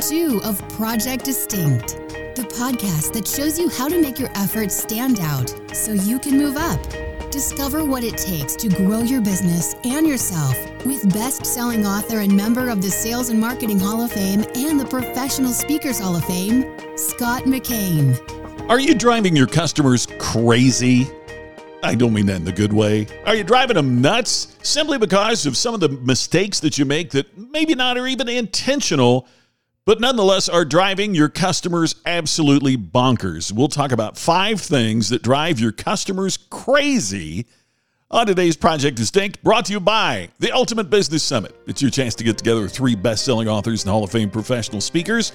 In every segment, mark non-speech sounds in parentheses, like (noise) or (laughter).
season two of Project Distinct, the podcast that shows you how to make your efforts stand out so you can move up. Discover what it takes to grow your business and yourself with best selling author and member of the Sales and Marketing Hall of Fame and the Professional Speakers Hall of Fame, Scott McKain. Are you driving your customers crazy? I don't mean that in the good way. Are you driving them nuts simply because of some of the mistakes that you make that maybe not are even intentional, but nonetheless are driving your customers absolutely bonkers? We'll talk about five things that drive your customers crazy on today's Project Distinct, brought to you by the Ultimate Business Summit. It's your chance to get together three best selling authors and Hall of Fame professional speakers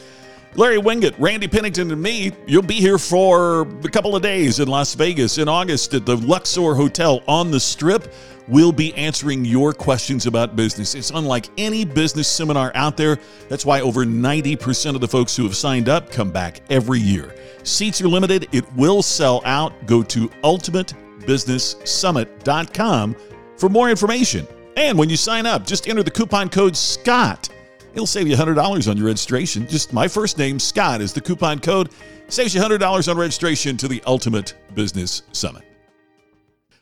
Larry Winget, Randy Pennington, and me, you'll be here for a couple of days in Las Vegas in August at the Luxor Hotel on the Strip. We'll be answering your questions about business. It's unlike any business seminar out there. That's why over 90% of the folks who have signed up come back every year. Seats are limited, it will sell out. Go to ultimatebusinesssummit.com for more information. And when you sign up, just enter the coupon code SCOTT It'll save you $100 on your registration. Just my first name, Scott, is the coupon code. Saves you $100 on registration to the Ultimate Business Summit.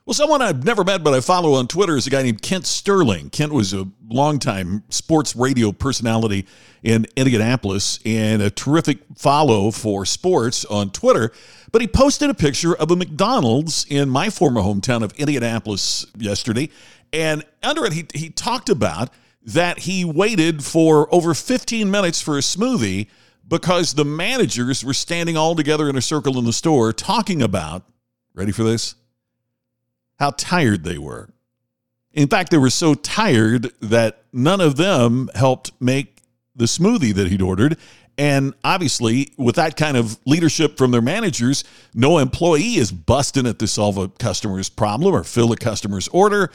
Well, someone I've never met but I follow on Twitter is a guy named Kent Sterling. Kent was a longtime sports radio personality in Indianapolis and a terrific follow for sports on Twitter. But he posted a picture of a McDonald's in my former hometown of Indianapolis yesterday. And under it, he, he talked about that he waited for over 15 minutes for a smoothie because the managers were standing all together in a circle in the store talking about, ready for this? How tired they were. In fact, they were so tired that none of them helped make the smoothie that he'd ordered. And obviously, with that kind of leadership from their managers, no employee is busting it to solve a customer's problem or fill a customer's order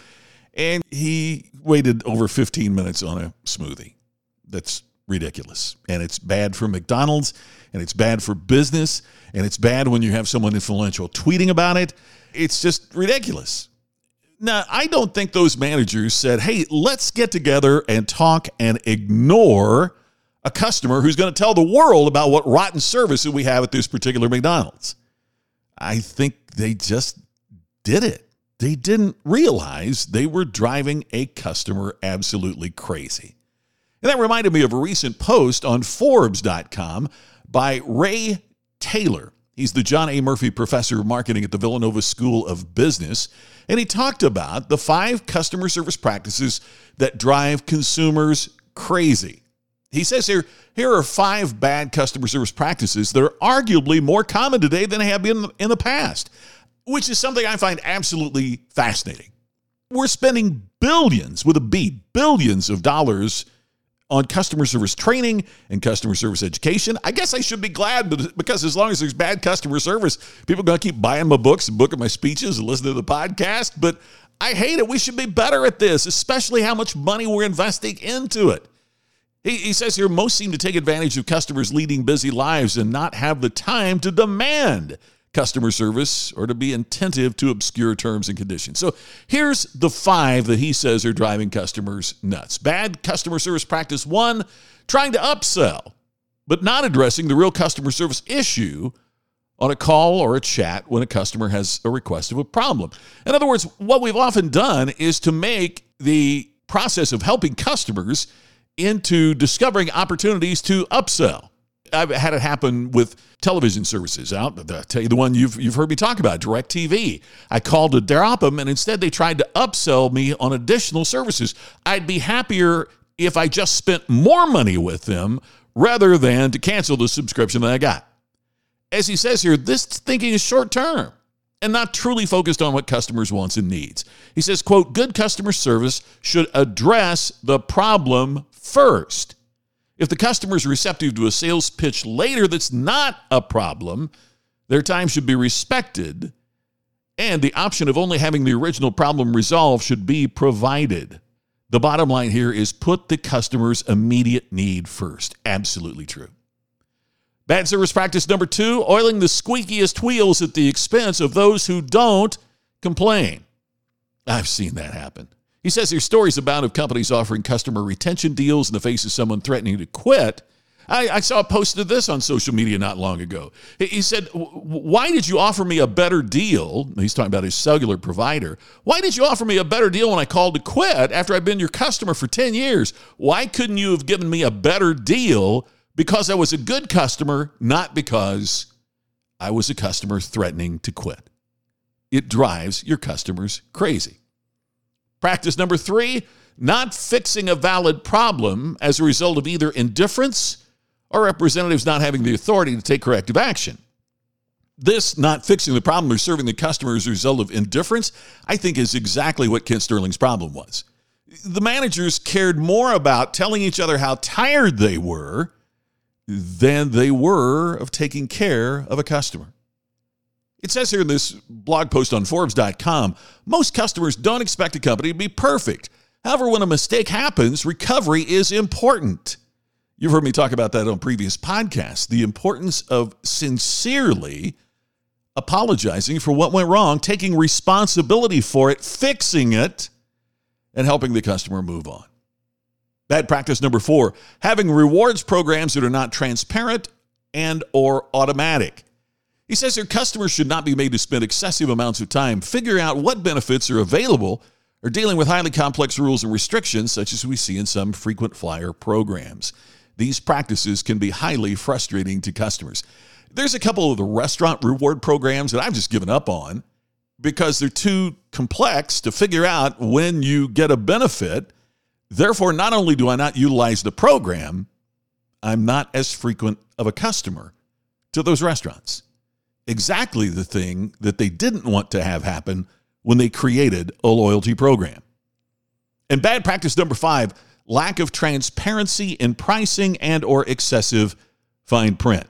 and he waited over 15 minutes on a smoothie. That's ridiculous. And it's bad for McDonald's, and it's bad for business, and it's bad when you have someone influential tweeting about it. It's just ridiculous. Now, I don't think those managers said, hey, let's get together and talk and ignore a customer who's going to tell the world about what rotten service we have at this particular McDonald's. I think they just did it they didn't realize they were driving a customer absolutely crazy. And that reminded me of a recent post on Forbes.com by Ray Taylor. He's the John A. Murphy Professor of Marketing at the Villanova School of Business. And he talked about the five customer service practices that drive consumers crazy. He says here, here are five bad customer service practices that are arguably more common today than they have been in the past which is something I find absolutely fascinating. We're spending billions with a B, billions of dollars on customer service training and customer service education. I guess I should be glad because as long as there's bad customer service, people are going to keep buying my books and booking my speeches and listening to the podcast. But I hate it. We should be better at this, especially how much money we're investing into it. He, he says here most seem to take advantage of customers leading busy lives and not have the time to demand customer service or to be attentive to obscure terms and conditions. So here's the five that he says are driving customers nuts. Bad customer service practice one, trying to upsell, but not addressing the real customer service issue on a call or a chat when a customer has a request of a problem. In other words, what we've often done is to make the process of helping customers into discovering opportunities to upsell. I've had it happen with television services out. I'll tell you the one you've, you've heard me talk about, DirecTV. I called to drop them, and instead they tried to upsell me on additional services. I'd be happier if I just spent more money with them rather than to cancel the subscription that I got. As he says here, this thinking is short term and not truly focused on what customers wants and needs. He says, quote, good customer service should address the problem first. If the customer is receptive to a sales pitch later that's not a problem, their time should be respected, and the option of only having the original problem resolved should be provided. The bottom line here is put the customer's immediate need first. Absolutely true. Bad service practice number two oiling the squeakiest wheels at the expense of those who don't complain. I've seen that happen. He says there's stories about of companies offering customer retention deals in the face of someone threatening to quit, I, I saw a post of this on social media not long ago. He, he said, Why did you offer me a better deal? He's talking about his cellular provider. Why did you offer me a better deal when I called to quit after I've been your customer for 10 years? Why couldn't you have given me a better deal because I was a good customer, not because I was a customer threatening to quit? It drives your customers crazy. Practice number three not fixing a valid problem as a result of either indifference or representatives not having the authority to take corrective action. This not fixing the problem or serving the customer as a result of indifference, I think, is exactly what Kent Sterling's problem was. The managers cared more about telling each other how tired they were than they were of taking care of a customer. It says here in this blog post on Forbes.com most customers don't expect a company to be perfect. However, when a mistake happens, recovery is important. You've heard me talk about that on previous podcasts. The importance of sincerely apologizing for what went wrong, taking responsibility for it, fixing it, and helping the customer move on. Bad practice number 4, having rewards programs that are not transparent and or automatic. He says their customers should not be made to spend excessive amounts of time figuring out what benefits are available or dealing with highly complex rules and restrictions, such as we see in some frequent flyer programs. These practices can be highly frustrating to customers. There's a couple of the restaurant reward programs that I've just given up on because they're too complex to figure out when you get a benefit. Therefore, not only do I not utilize the program, I'm not as frequent of a customer to those restaurants. Exactly the thing that they didn't want to have happen when they created a loyalty program. And bad practice number 5, lack of transparency in pricing and or excessive fine print.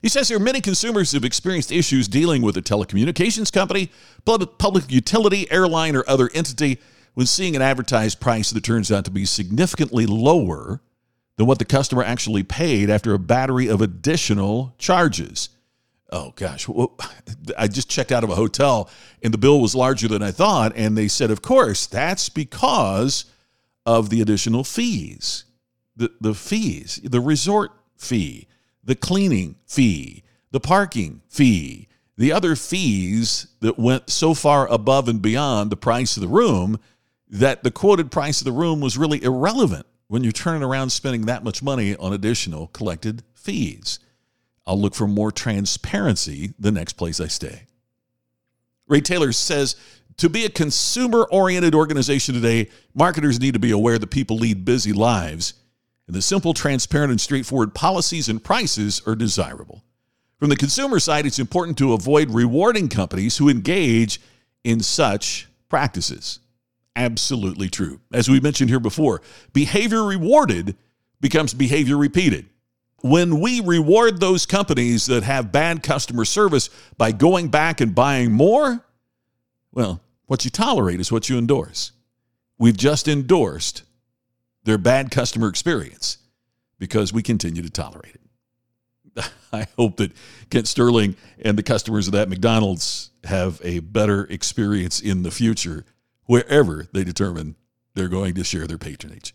He says here many consumers have experienced issues dealing with a telecommunications company, public utility, airline, or other entity when seeing an advertised price that turns out to be significantly lower than what the customer actually paid after a battery of additional charges oh gosh, (laughs) I just checked out of a hotel and the bill was larger than I thought. And they said, of course, that's because of the additional fees. The, the fees, the resort fee, the cleaning fee, the parking fee, the other fees that went so far above and beyond the price of the room that the quoted price of the room was really irrelevant when you're turning around spending that much money on additional collected fees. I'll look for more transparency the next place I stay. Ray Taylor says to be a consumer oriented organization today, marketers need to be aware that people lead busy lives, and the simple, transparent, and straightforward policies and prices are desirable. From the consumer side, it's important to avoid rewarding companies who engage in such practices. Absolutely true. As we mentioned here before, behavior rewarded becomes behavior repeated when we reward those companies that have bad customer service by going back and buying more, well, what you tolerate is what you endorse. We've just endorsed their bad customer experience because we continue to tolerate it. (laughs) I hope that Kent Sterling and the customers of that McDonald's have a better experience in the future wherever they determine they're going to share their patronage.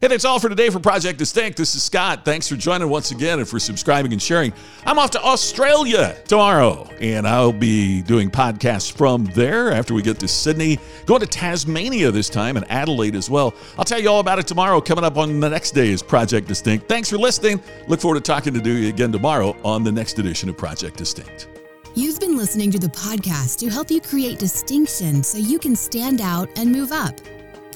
Hey, that's all for today for Project Distinct. This is Scott. Thanks for joining once again and for subscribing and sharing. I'm off to Australia tomorrow, and I'll be doing podcasts from there after we get to Sydney. Going to Tasmania this time and Adelaide as well. I'll tell you all about it tomorrow. Coming up on the next day is Project Distinct. Thanks for listening. Look forward to talking to you again tomorrow on the next edition of Project Distinct. You've been listening to the podcast to help you create distinction so you can stand out and move up.